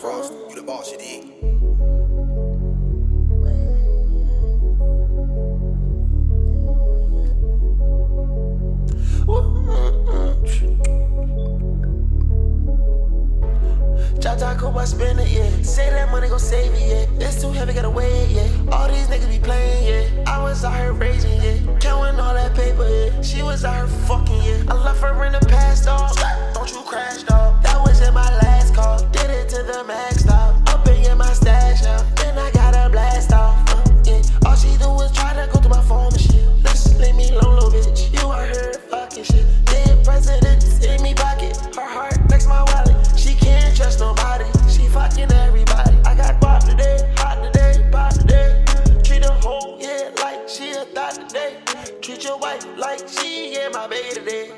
Frost, you the boss, you dig? Jaja spend it, yeah. Say that money gon' save it, yeah. It's too heavy, gotta weigh it, yeah. All these niggas be playing, yeah. I was out here raging, Did it to the max, dog. In my stash, yeah. Then I got a blast off. Uh, yeah. All she do is try to go through my phone and shit. Listen, leave me alone, little bitch. You out here fucking shit. Dead presidents in me pocket. Her heart next my wallet. She can't trust nobody. She fucking everybody. I got guap today, hot today, pop today. Treat a hoe, yeah, like she a thought today. Treat your wife like she yeah my baby today.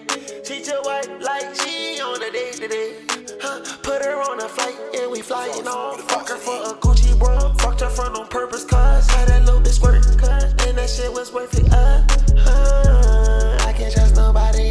Treat your wife like she on a date today. Huh? Put her on a flight we flying on. Fuck her for a Gucci bro. Fucked her front on purpose, cuz. Had that little bitch squirting, cuz. And that shit was worth it, uh. Huh. I can't trust nobody